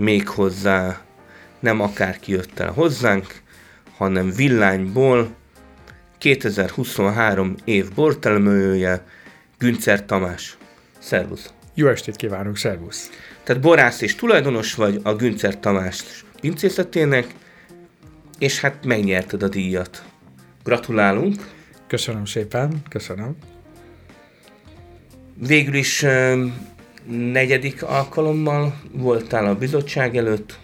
méghozzá nem akárki jött el hozzánk, hanem Villányból 2023 év bortelmője Güncer Tamás. Szervusz! Jó estét kívánok, szervusz! Tehát borász és tulajdonos vagy a Güncer Tamás pincészetének, és hát megnyerted a díjat. Gratulálunk! Köszönöm szépen, köszönöm. Végül is negyedik alkalommal voltál a bizottság előtt.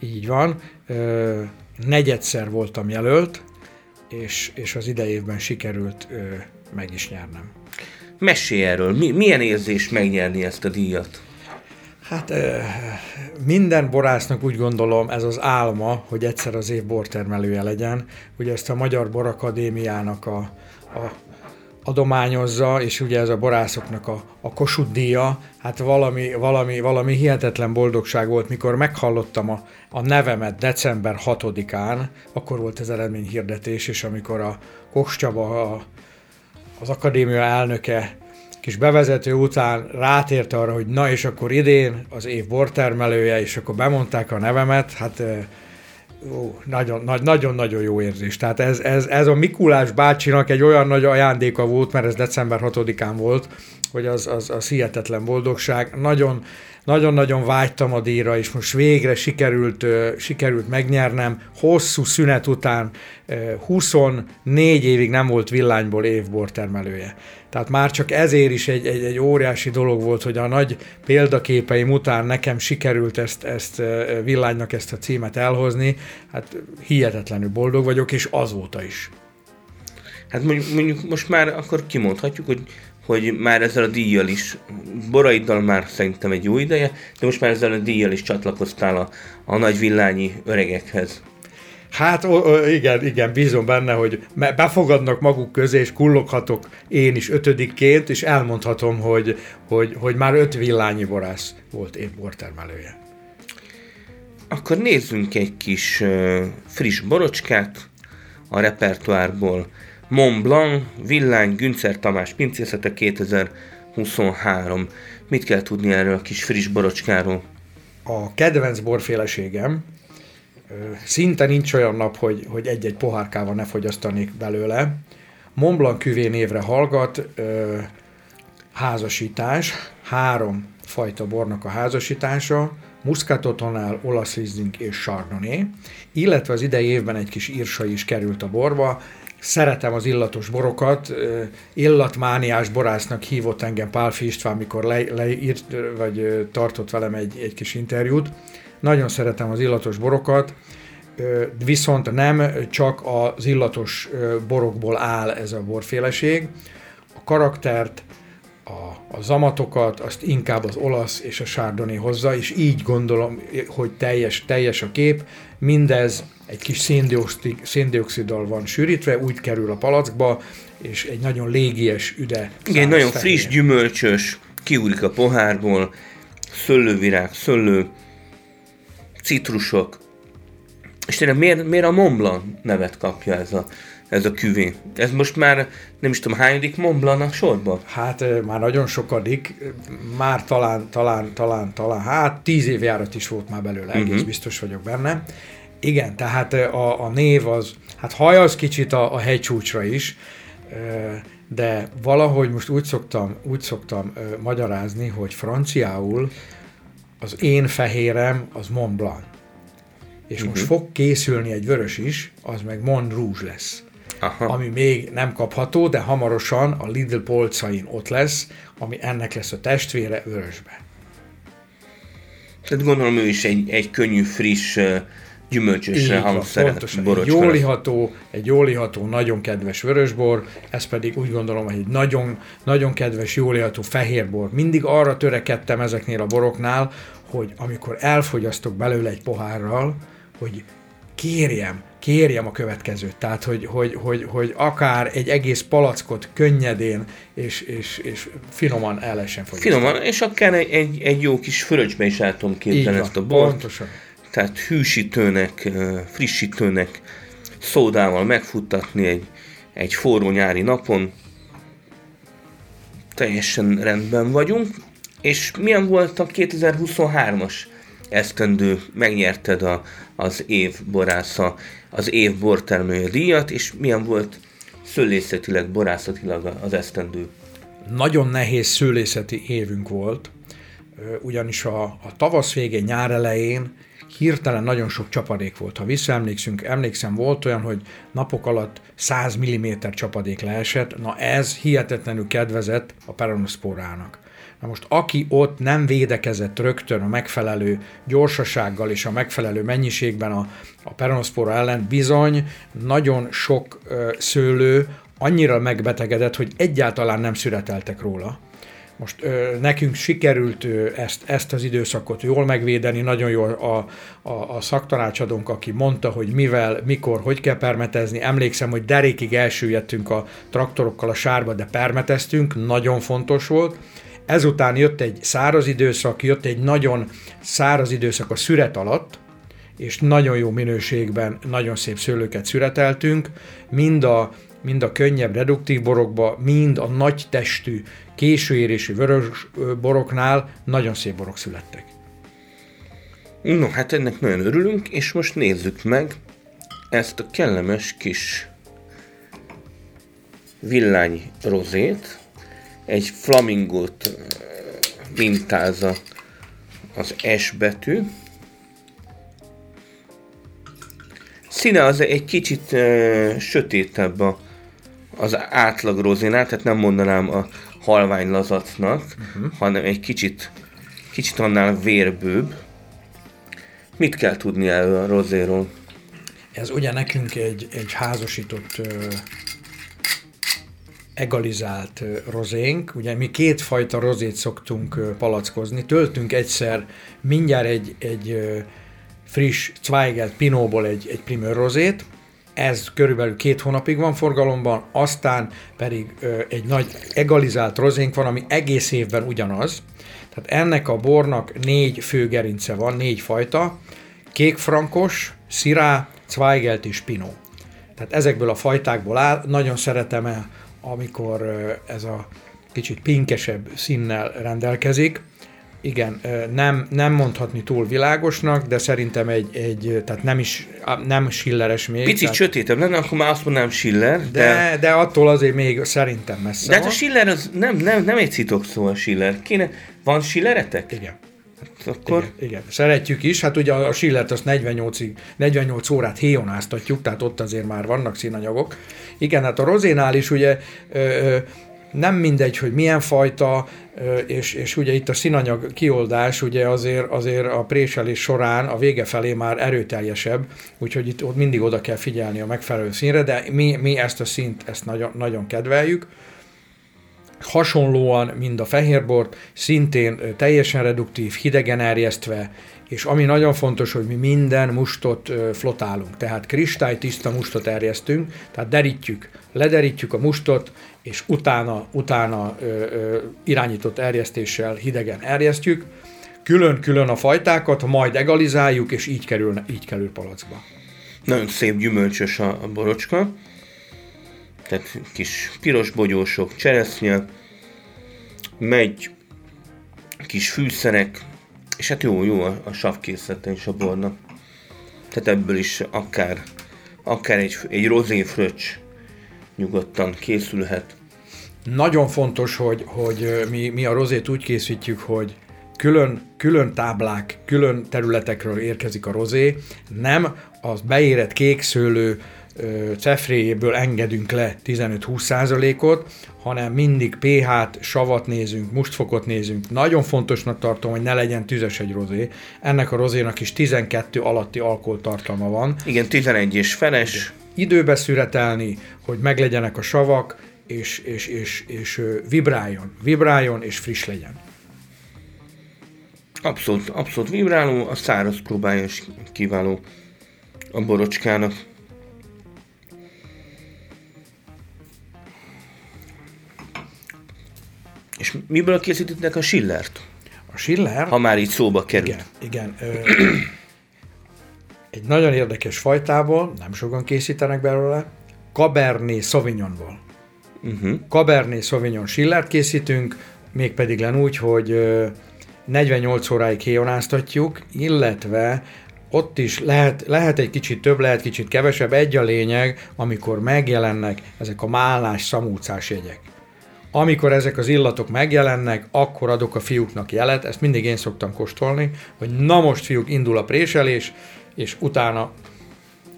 Így van. Ö, negyedszer voltam jelölt, és, és az idejében sikerült ö, meg is nyernem. Mesélj erről, Mi, milyen érzés megnyerni ezt a díjat? Hát minden borásznak úgy gondolom ez az álma, hogy egyszer az év bortermelője legyen. Ugye ezt a Magyar Borakadémiának a, a adományozza, és ugye ez a borászoknak a, a Kossuth díja, hát valami, valami, valami hihetetlen boldogság volt, mikor meghallottam a, a nevemet december 6-án, akkor volt ez eredményhirdetés, és amikor a Koks a, az akadémia elnöke kis bevezető után rátért arra, hogy na és akkor idén az év bortermelője, és akkor bemondták a nevemet, hát nagyon-nagyon jó érzés. Tehát ez, ez, ez a Mikulás bácsinak egy olyan nagy ajándéka volt, mert ez december 6-án volt, hogy az, az, az hihetetlen boldogság. Nagyon, nagyon-nagyon vágytam a díjra, és most végre sikerült, sikerült megnyernem. Hosszú szünet után uh, 24 évig nem volt villányból évbortermelője. Tehát már csak ezért is egy, egy, egy óriási dolog volt, hogy a nagy példaképeim után nekem sikerült ezt, ezt villánynak ezt a címet elhozni. Hát hihetetlenül boldog vagyok, és azóta is. Hát mondjuk, mondjuk most már akkor kimondhatjuk, hogy hogy már ezzel a díjjal is, boraiddal már szerintem egy jó ideje, de most már ezzel a díjjal is csatlakoztál a, a nagy villányi öregekhez. Hát o, o, igen, igen, bízom benne, hogy befogadnak maguk közé, és kulloghatok én is ötödikként, és elmondhatom, hogy, hogy, hogy már öt villányi borász volt én bortermelője. Akkor nézzünk egy kis uh, friss borocskát a repertoárból. Mont Blanc, Villány, Güncer Tamás pincészete 2023. Mit kell tudni erről a kis friss borocskáról? A kedvenc borféleségem, szinte nincs olyan nap, hogy, hogy egy-egy pohárkával ne fogyasztanék belőle. Mont Blanc küvé névre hallgat, házasítás, három fajta bornak a házasítása, Muscatotonál, olasz Riesling és Chardonnay, illetve az idei évben egy kis írsa is került a borba, szeretem az illatos borokat, illatmániás borásznak hívott engem Pál István, mikor le, leírt, vagy tartott velem egy, egy kis interjút. Nagyon szeretem az illatos borokat, viszont nem csak az illatos borokból áll ez a borféleség. A karaktert, a, a zamatokat, azt inkább az olasz és a sárdoni hozza, és így gondolom, hogy teljes, teljes a kép. Mindez egy kis széndioksziddal van sűrítve, úgy kerül a palackba, és egy nagyon légies üde. Igen, nagyon fehér. friss, gyümölcsös, kiúrik a pohárból, szöllővirág, szöllő, citrusok. És tényleg miért, miért a Mont Blanc nevet kapja ez a, ez a küvé? Ez most már nem is tudom, hányadik Mont Blanc a sorban? Hát már nagyon sokadik, már talán, talán, talán, talán, hát tíz év járat is volt már belőle, egész uh-huh. biztos vagyok benne. Igen, tehát a, a név az, hát hajaz kicsit a, a hegycsúcsra is, de valahogy most úgy szoktam, úgy szoktam magyarázni, hogy franciául az én fehérem az Mont Blanc. És uh-huh. most fog készülni egy vörös is, az meg Mont Rouge lesz. Aha. Ami még nem kapható, de hamarosan a Lidl polcain ott lesz, ami ennek lesz a testvére vörösbe. Tehát gondolom ő is egy, egy könnyű, friss gyümölcsösre hangszeres borocska. Egy jól iható, egy jól iható, nagyon kedves vörösbor, ez pedig úgy gondolom, hogy egy nagyon, nagyon kedves, jól iható fehérbor. Mindig arra törekedtem ezeknél a boroknál, hogy amikor elfogyasztok belőle egy pohárral, hogy kérjem, kérjem a következőt. Tehát, hogy, hogy, hogy, hogy akár egy egész palackot könnyedén és, és, és finoman el lehessen fogyasztani. Finoman, és akár egy, egy, egy jó kis fölöcsbe is át tudom képzelni ezt a bort. Pontosan. Tehát hűsítőnek, frissítőnek, szódával megfuttatni egy, egy forró nyári napon. Teljesen rendben vagyunk. És milyen volt a 2023-as esztendő? Megnyerted a, az év borásza, az év bortermője díjat, és milyen volt szőlészetileg, borászatilag az esztendő? Nagyon nehéz szőlészeti évünk volt, ugyanis a, a tavasz végén, nyár elején hirtelen nagyon sok csapadék volt. Ha visszaemlékszünk, emlékszem, volt olyan, hogy napok alatt 100 mm csapadék leesett, na ez hihetetlenül kedvezett a peronoszpórának. Na most aki ott nem védekezett rögtön a megfelelő gyorsasággal és a megfelelő mennyiségben a, a peronoszpora ellen, bizony nagyon sok ö, szőlő annyira megbetegedett, hogy egyáltalán nem szüreteltek róla. Most ö, nekünk sikerült ö, ezt, ezt az időszakot jól megvédeni, nagyon jó a, a, a szaktanácsadónk, aki mondta, hogy mivel, mikor, hogy kell permetezni. Emlékszem, hogy derékig elsüllyedtünk a traktorokkal a sárba, de permeteztünk, nagyon fontos volt. Ezután jött egy száraz időszak, jött egy nagyon száraz időszak a szüret alatt, és nagyon jó minőségben, nagyon szép szőlőket szüreteltünk, mind a, mind a könnyebb reduktív borokba, mind a nagy testű, későérésű vörös boroknál nagyon szép borok születtek. No, hát ennek nagyon örülünk, és most nézzük meg ezt a kellemes kis villány rozét, egy flamingot mintázza az S betű. Színe az egy kicsit uh, sötétebb a, az átlag rozénál, tehát nem mondanám a halvány lazacnak, uh-huh. hanem egy kicsit, kicsit annál vérbőbb. Mit kell tudni erről a rozéról? Ez ugye nekünk egy, egy házasított uh, egalizált rozénk. Ugye mi kétfajta rozét szoktunk palackozni. Töltünk egyszer mindjárt egy, egy friss Zweigelt Pinóból egy, egy primőr rozét, ez körülbelül két hónapig van forgalomban, aztán pedig egy nagy egalizált rozénk van, ami egész évben ugyanaz. Tehát ennek a bornak négy fő gerince van, négy fajta, kékfrankos, szirá, Zweigelt és Pinó. Tehát ezekből a fajtákból áll, nagyon szeretem amikor ez a kicsit pinkesebb színnel rendelkezik. Igen, nem, nem mondhatni túl világosnak, de szerintem egy, egy tehát nem is, nem schilleres még. Picit tehát, sötétebb lenne, akkor már azt mondanám schiller. De, de, de attól azért még szerintem messze De hát a schiller az nem, nem, nem egy citok szó a schiller. Kéne, van schilleretek? Igen. Hát akkor... Igen, igen, szeretjük is. Hát ugye a Schillert azt 48, 48 órát héjonáztatjuk, tehát ott azért már vannak színanyagok. Igen, hát a rozénál is ugye ö, ö, nem mindegy, hogy milyen fajta, és, és ugye itt a színanyag kioldás ugye azért, azért a préselés során a vége felé már erőteljesebb, úgyhogy itt ott mindig oda kell figyelni a megfelelő színre, de mi, mi ezt a színt ezt nagyon, nagyon kedveljük. Hasonlóan, mint a fehérbort, szintén teljesen reduktív, hidegen erjesztve, és ami nagyon fontos, hogy mi minden mustot flotálunk, tehát kristálytiszta mustot erjesztünk, tehát derítjük, lederítjük a mustot, és utána, utána ö, ö, irányított erjesztéssel hidegen erjesztjük, külön-külön a fajtákat, majd egalizáljuk, és így kerül, így kerül palackba. Nagyon szép gyümölcsös a borocska. Tehát kis piros bogyósok, cseresznye, megy kis fűszerek, és hát jó, jó a, a savkészlete is a bornak. Tehát ebből is akár, akár egy, egy rozé fröccs nyugodtan készülhet. Nagyon fontos, hogy, hogy mi, mi a rozét úgy készítjük, hogy külön, külön táblák, külön területekről érkezik a rozé, nem az beérett kék szőlő cefréjéből engedünk le 15-20 százalékot, hanem mindig pH-t, savat nézünk, mustfokot nézünk. Nagyon fontosnak tartom, hogy ne legyen tüzes egy rozé. Ennek a rozénak is 12 alatti alkoholtartalma van. Igen, 11 és feles. Időbe szüretelni, hogy meglegyenek a savak, és, és, és, és vibráljon. Vibráljon, és friss legyen. Abszolút, abszolút vibráló, a száraz próbálja is kiváló a borocskának. És miből készítettek a Schillert? A Schiller... Ha már így szóba került. Igen, igen. Ö, egy nagyon érdekes fajtából, nem sokan készítenek belőle, Cabernet Sauvignonból. Uh-huh. Cabernet Sauvignon Schillert készítünk, mégpedig len úgy, hogy ö, 48 óráig héjonáztatjuk, illetve ott is lehet, lehet egy kicsit több, lehet kicsit kevesebb. Egy a lényeg, amikor megjelennek ezek a málás, szamúcás jegyek. Amikor ezek az illatok megjelennek, akkor adok a fiúknak jelet, ezt mindig én szoktam kóstolni, hogy na most fiúk indul a préselés, és utána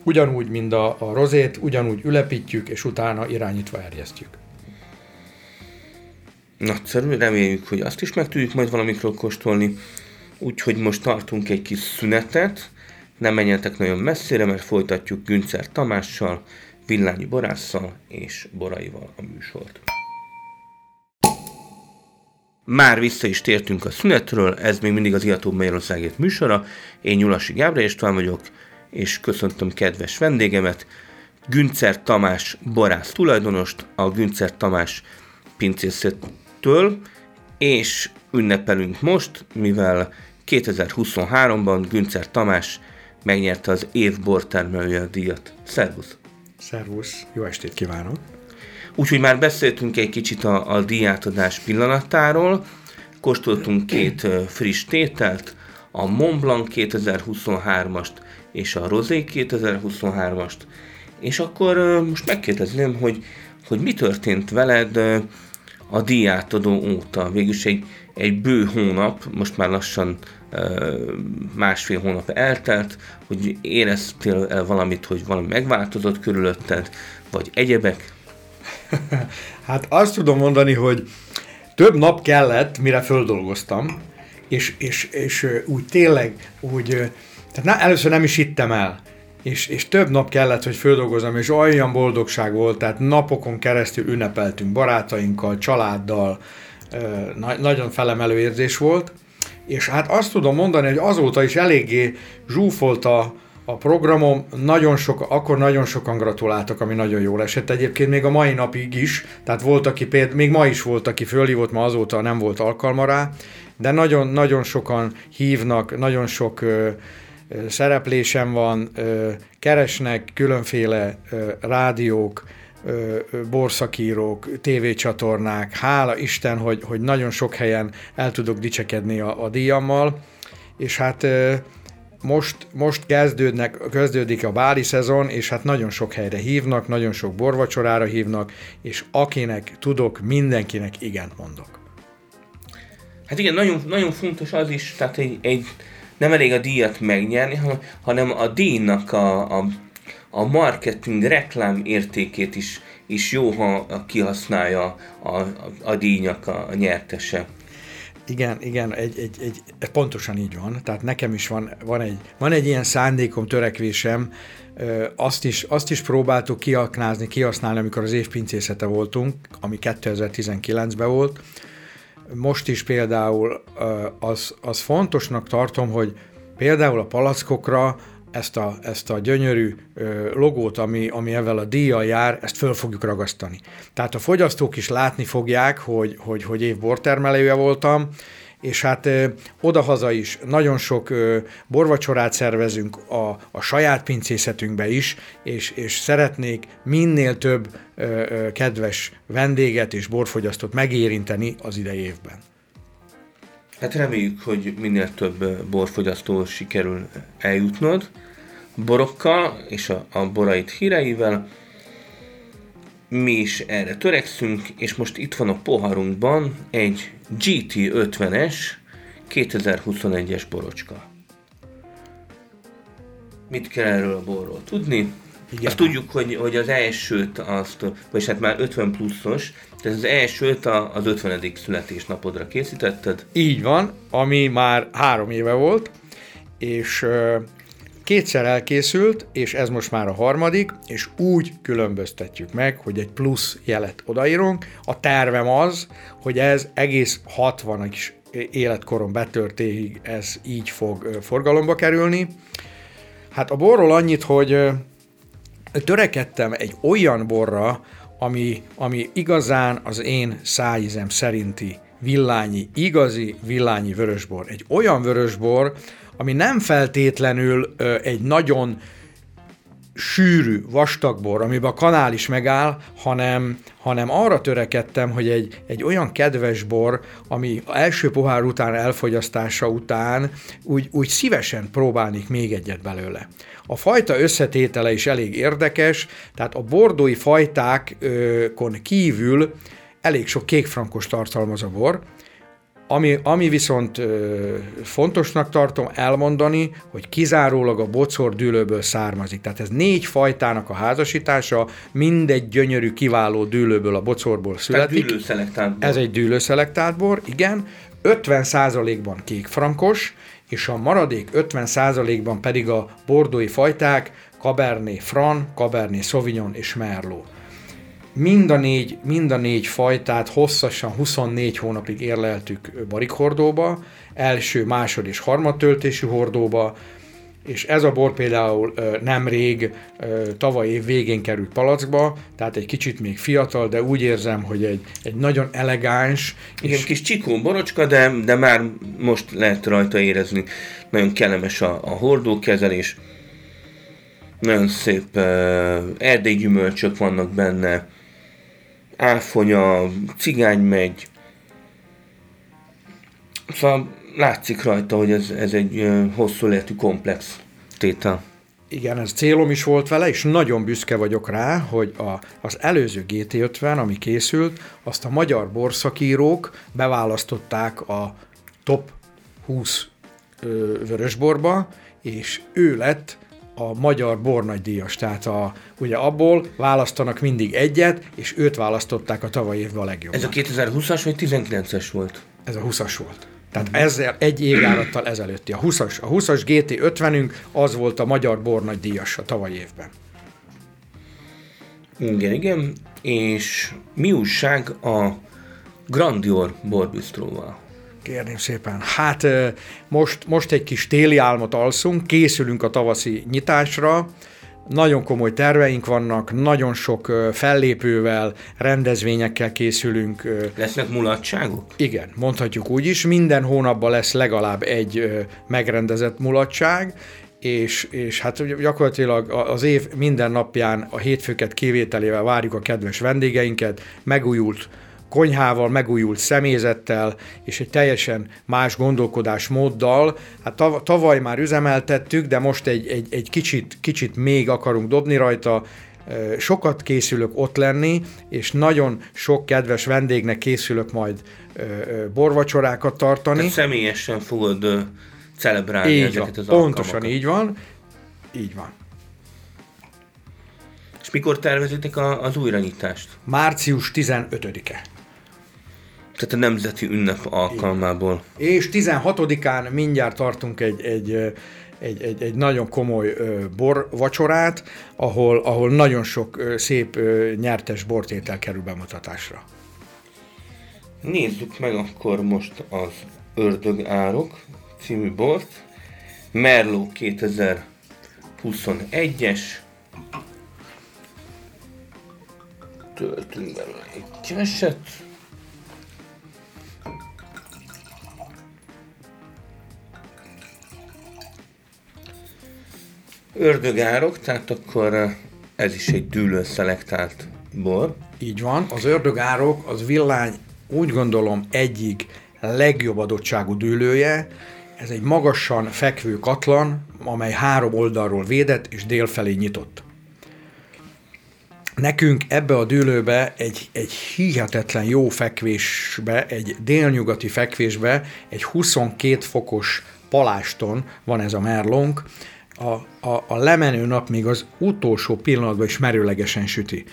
ugyanúgy, mint a, a rozét, ugyanúgy ülepítjük, és utána irányítva erjesztjük. Nagyszerű, reméljük, hogy azt is meg tudjuk majd valamikről kóstolni. Úgyhogy most tartunk egy kis szünetet, nem menjetek nagyon messzire, mert folytatjuk Güncer Tamással, Villányi Borásszal és Boraival a műsort. Már vissza is tértünk a szünetről, ez még mindig az Iató Magyarországért műsora. Én Nyulasi Gábor István vagyok, és köszöntöm kedves vendégemet, Güncer Tamás borász tulajdonost, a Güncer Tamás pincészettől, és ünnepelünk most, mivel 2023-ban Güncer Tamás megnyerte az év bortermelője díjat. Szervusz! Szervusz! Jó estét kívánok! Úgyhogy már beszéltünk egy kicsit a, a díjátadás pillanatáról, kóstoltunk két friss tételt, a Mont Blanc 2023-ast és a Rosé 2023-ast, és akkor most megkérdezném, hogy, hogy mi történt veled a díjátadó óta. Végülis egy, egy bő hónap, most már lassan másfél hónap eltelt, hogy éreztél valamit, hogy valami megváltozott körülötted, vagy egyebek? hát azt tudom mondani, hogy több nap kellett, mire földolgoztam, és, és, és úgy tényleg, úgy, tehát na, először nem is hittem el, és, és több nap kellett, hogy földolgozom, és olyan boldogság volt, tehát napokon keresztül ünnepeltünk barátainkkal, családdal, na, nagyon felemelő érzés volt, és hát azt tudom mondani, hogy azóta is eléggé zsúfolt a, a programom, nagyon sok, akkor nagyon sokan gratuláltak, ami nagyon jól esett. Egyébként még a mai napig is, tehát volt, aki például, még ma is volt, aki fölhívott, ma azóta nem volt alkalma rá, de nagyon, nagyon sokan hívnak, nagyon sok ö, ö, szereplésem van, ö, keresnek különféle ö, rádiók, borszakírók, tévécsatornák. Hála Isten, hogy, hogy nagyon sok helyen el tudok dicsekedni a, a díjammal, és hát most, most kezdődnek, kezdődik a báli szezon, és hát nagyon sok helyre hívnak, nagyon sok borvacsorára hívnak, és akinek tudok, mindenkinek igent mondok. Hát igen, nagyon, nagyon fontos az is, tehát egy, egy nem elég a díjat megnyerni, hanem a díjnak a, a, a marketing, reklám értékét is, is jó, ha kihasználja a, a, a díjnak a, nyertese. Igen, igen, egy, egy, egy, pontosan így van. Tehát nekem is van, van, egy, van egy ilyen szándékom, törekvésem, azt is, azt is próbáltuk kiaknázni, kihasználni, amikor az évpincészete voltunk, ami 2019-ben volt. Most is például az, az fontosnak tartom, hogy például a palackokra ezt a, ezt a gyönyörű logót, ami, ami ezzel a díjjal jár, ezt föl fogjuk ragasztani. Tehát a fogyasztók is látni fogják, hogy, hogy, hogy év bortermelője voltam, és hát ö, odahaza is nagyon sok ö, borvacsorát szervezünk a, a saját pincészetünkbe is, és, és szeretnék minél több ö, ö, kedves vendéget és borfogyasztót megérinteni az idei évben. Hát reméljük, hogy minél több borfogyasztó sikerül eljutnod borokkal és a, a borait híreivel. Mi is erre törekszünk, és most itt van a poharunkban egy GT50-es 2021-es borocska. Mit kell erről a borról tudni? Igen. Azt tudjuk, hogy, hogy az elsőt, azt, vagy hát már 50 pluszos, tehát az elsőt az 50. születésnapodra készítetted. Így van, ami már három éve volt, és kétszer elkészült, és ez most már a harmadik, és úgy különböztetjük meg, hogy egy plusz jelet odaírunk. A tervem az, hogy ez egész 60 is életkorom betörtéig ez így fog forgalomba kerülni. Hát a borról annyit, hogy törekedtem egy olyan borra, ami, ami igazán az én szájízem szerinti villányi, igazi villányi vörösbor. Egy olyan vörösbor, ami nem feltétlenül ö, egy nagyon sűrű, vastag bor, amiben a kanál is megáll, hanem, hanem arra törekedtem, hogy egy, egy olyan kedves bor, ami első pohár után elfogyasztása után úgy, úgy szívesen próbálnék még egyet belőle. A fajta összetétele is elég érdekes, tehát a bordói fajtákon kívül elég sok kékfrankos tartalmaz a bor, ami, ami viszont ö, fontosnak tartom elmondani, hogy kizárólag a bocor dűlőből származik. Tehát ez négy fajtának a házasítása, mindegy gyönyörű, kiváló dűlőből a bocorból születik. Ez egy dűlőszelektált bor, igen. 50%-ban kékfrankos, és a maradék 50%-ban pedig a bordói fajták Cabernet Franc, Cabernet Sauvignon és Merlot mind a négy, mind a négy fajtát hosszasan 24 hónapig érleltük barikhordóba, első, másod és harmad töltésű hordóba, és ez a bor például nemrég, tavaly év végén került palackba, tehát egy kicsit még fiatal, de úgy érzem, hogy egy, egy nagyon elegáns. Igen, és... kis csikó borocska, de, de már most lehet rajta érezni. Nagyon kellemes a, a hordókezelés, nagyon szép uh, erdélygyümölcsök vannak benne, áfonya, cigány megy. Szóval látszik rajta, hogy ez, ez egy hosszú életű komplex tétel. Igen, ez célom is volt vele, és nagyon büszke vagyok rá, hogy a, az előző GT50, ami készült, azt a magyar borszakírók beválasztották a top 20 ö, vörösborba, és ő lett a magyar bornagydíjas, tehát a, ugye abból választanak mindig egyet, és őt választották a tavaly évben a legjobban. Ez a 2020-as vagy 19-es volt? Ez a 20-as volt. Tehát ezzel egy évjárattal ezelőtti. A 20-as, a 20-as GT50-ünk az volt a magyar bornagydíjas a tavaly évben. Igen, igen. És mi újság a Grandior borbistróval? Kérném szépen. Hát most, most egy kis téli álmot alszunk, készülünk a tavaszi nyitásra, nagyon komoly terveink vannak, nagyon sok fellépővel, rendezvényekkel készülünk. Lesznek mulatságok? Igen, mondhatjuk úgy is. Minden hónapban lesz legalább egy megrendezett mulatság, és, és hát gyakorlatilag az év minden napján a hétfőket kivételével várjuk a kedves vendégeinket, megújult konyhával, megújult személyzettel, és egy teljesen más gondolkodásmóddal. Hát tavaly már üzemeltettük, de most egy, egy, egy kicsit, kicsit még akarunk dobni rajta, sokat készülök ott lenni, és nagyon sok kedves vendégnek készülök majd borvacsorákat tartani. Tehát személyesen fogod celebrálni így ezeket van, az Pontosan alkalmakat. így van. Így van. És mikor tervezitek a, az újranyitást? Március 15-e. Tehát a nemzeti ünnep alkalmából. És 16-án mindjárt tartunk egy, egy, egy, egy, egy nagyon komoly bor vacsorát, ahol, ahol nagyon sok szép nyertes bortétel kerül bemutatásra. Nézzük meg akkor most az Ördög Árok című bort. Merlot 2021-es. Töltünk belőle egy keveset. Ördögárok, tehát akkor eh, ez is egy dűlő szelektált bor. Így van, az ördögárok az villány úgy gondolom egyik legjobb adottságú dűlője, ez egy magasan fekvő katlan, amely három oldalról védett és délfelé nyitott. Nekünk ebbe a dűlőbe egy, egy hihetetlen jó fekvésbe, egy délnyugati fekvésbe, egy 22 fokos paláston van ez a merlónk, a, a, a lemenő nap még az utolsó pillanatban is merőlegesen süti.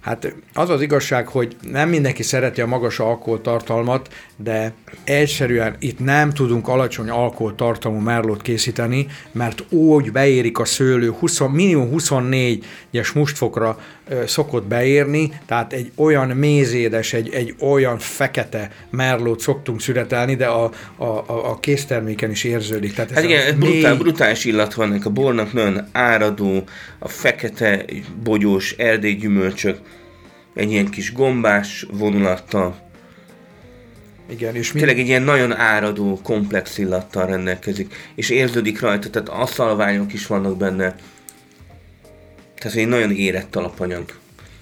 Hát az az igazság, hogy nem mindenki szereti a magas alkoholtartalmat, de egyszerűen itt nem tudunk alacsony alkoholtartalmú merlót készíteni, mert úgy beérik a szőlő, 20, minimum 24-es mustfokra szokott beérni, tehát egy olyan mézédes, egy, egy olyan fekete merlót szoktunk születelni, de a, a, a készterméken is érződik. Tehát hát igen, mély... brutál, brutális illat van a bornak, nagyon áradó, a fekete bogyós erdélygyümölcsök, egy ilyen kis gombás vonulattal. Igen, és mi... Tényleg egy ilyen nagyon áradó, komplex illattal rendelkezik, és érződik rajta, tehát aszalványok is vannak benne. Tehát egy nagyon érett alapanyag.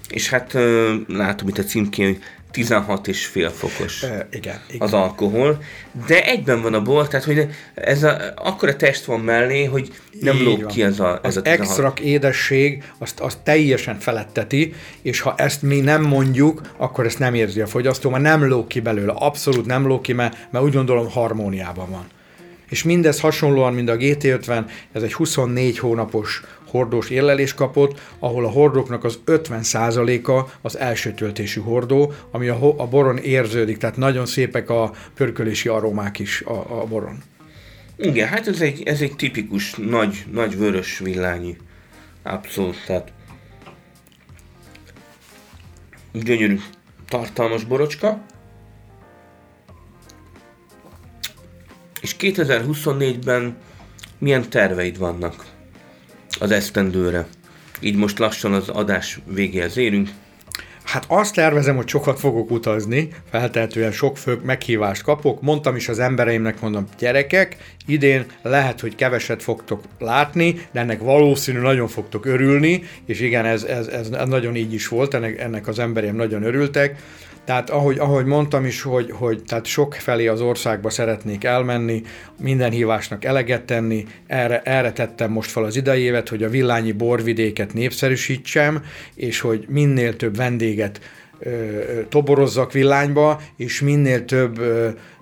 És hát látom itt a címkén, hogy 16 és fél fokos e, igen, igen. az alkohol, de egyben van a bor, tehát hogy ez a, akkora test van mellé, hogy nem Így lóg van. ki ez a, ez az a 16. extra édesség azt, azt teljesen feletteti, és ha ezt mi nem mondjuk, akkor ezt nem érzi a fogyasztó, mert nem lóg ki belőle, abszolút nem lóg ki, mert, mert úgy gondolom harmóniában van. És mindez hasonlóan, mint a GT50, ez egy 24 hónapos hordós érlelés kapott, ahol a hordóknak az 50%-a az első töltésű hordó, ami a, a boron érződik, tehát nagyon szépek a pörkölési aromák is a, a boron. Igen, hát ez egy, ez egy tipikus nagy, nagy vörös villányi. Abszolút, tehát gyönyörű, tartalmas borocska. És 2024-ben milyen terveid vannak? Az esztendőre. Így most lassan az adás végéhez érünk. Hát azt tervezem, hogy sokat fogok utazni, feltehetően sok fő meghívást kapok. Mondtam is az embereimnek, mondom, gyerekek, idén lehet, hogy keveset fogtok látni, de ennek valószínű nagyon fogtok örülni, és igen, ez, ez, ez nagyon így is volt, ennek, ennek az embereim nagyon örültek. Tehát ahogy, ahogy mondtam is, hogy, hogy tehát sok felé az országba szeretnék elmenni, minden hívásnak eleget tenni, erre, erre tettem most fel az idejévet, hogy a villányi borvidéket népszerűsítsem, és hogy minél több vendéget ö, toborozzak villányba, és minél több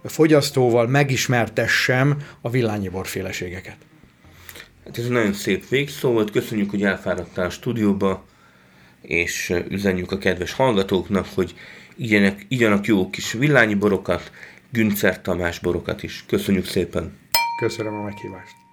fogyasztóval megismertessem a villányi borféleségeket. Hát ez nagyon szép végszó volt, köszönjük, hogy elfáradtál a stúdióba, és üzenjük a kedves hallgatóknak, hogy igyanak, igyanak jó kis villányi borokat, Güncer Tamás borokat is. Köszönjük szépen! Köszönöm a meghívást!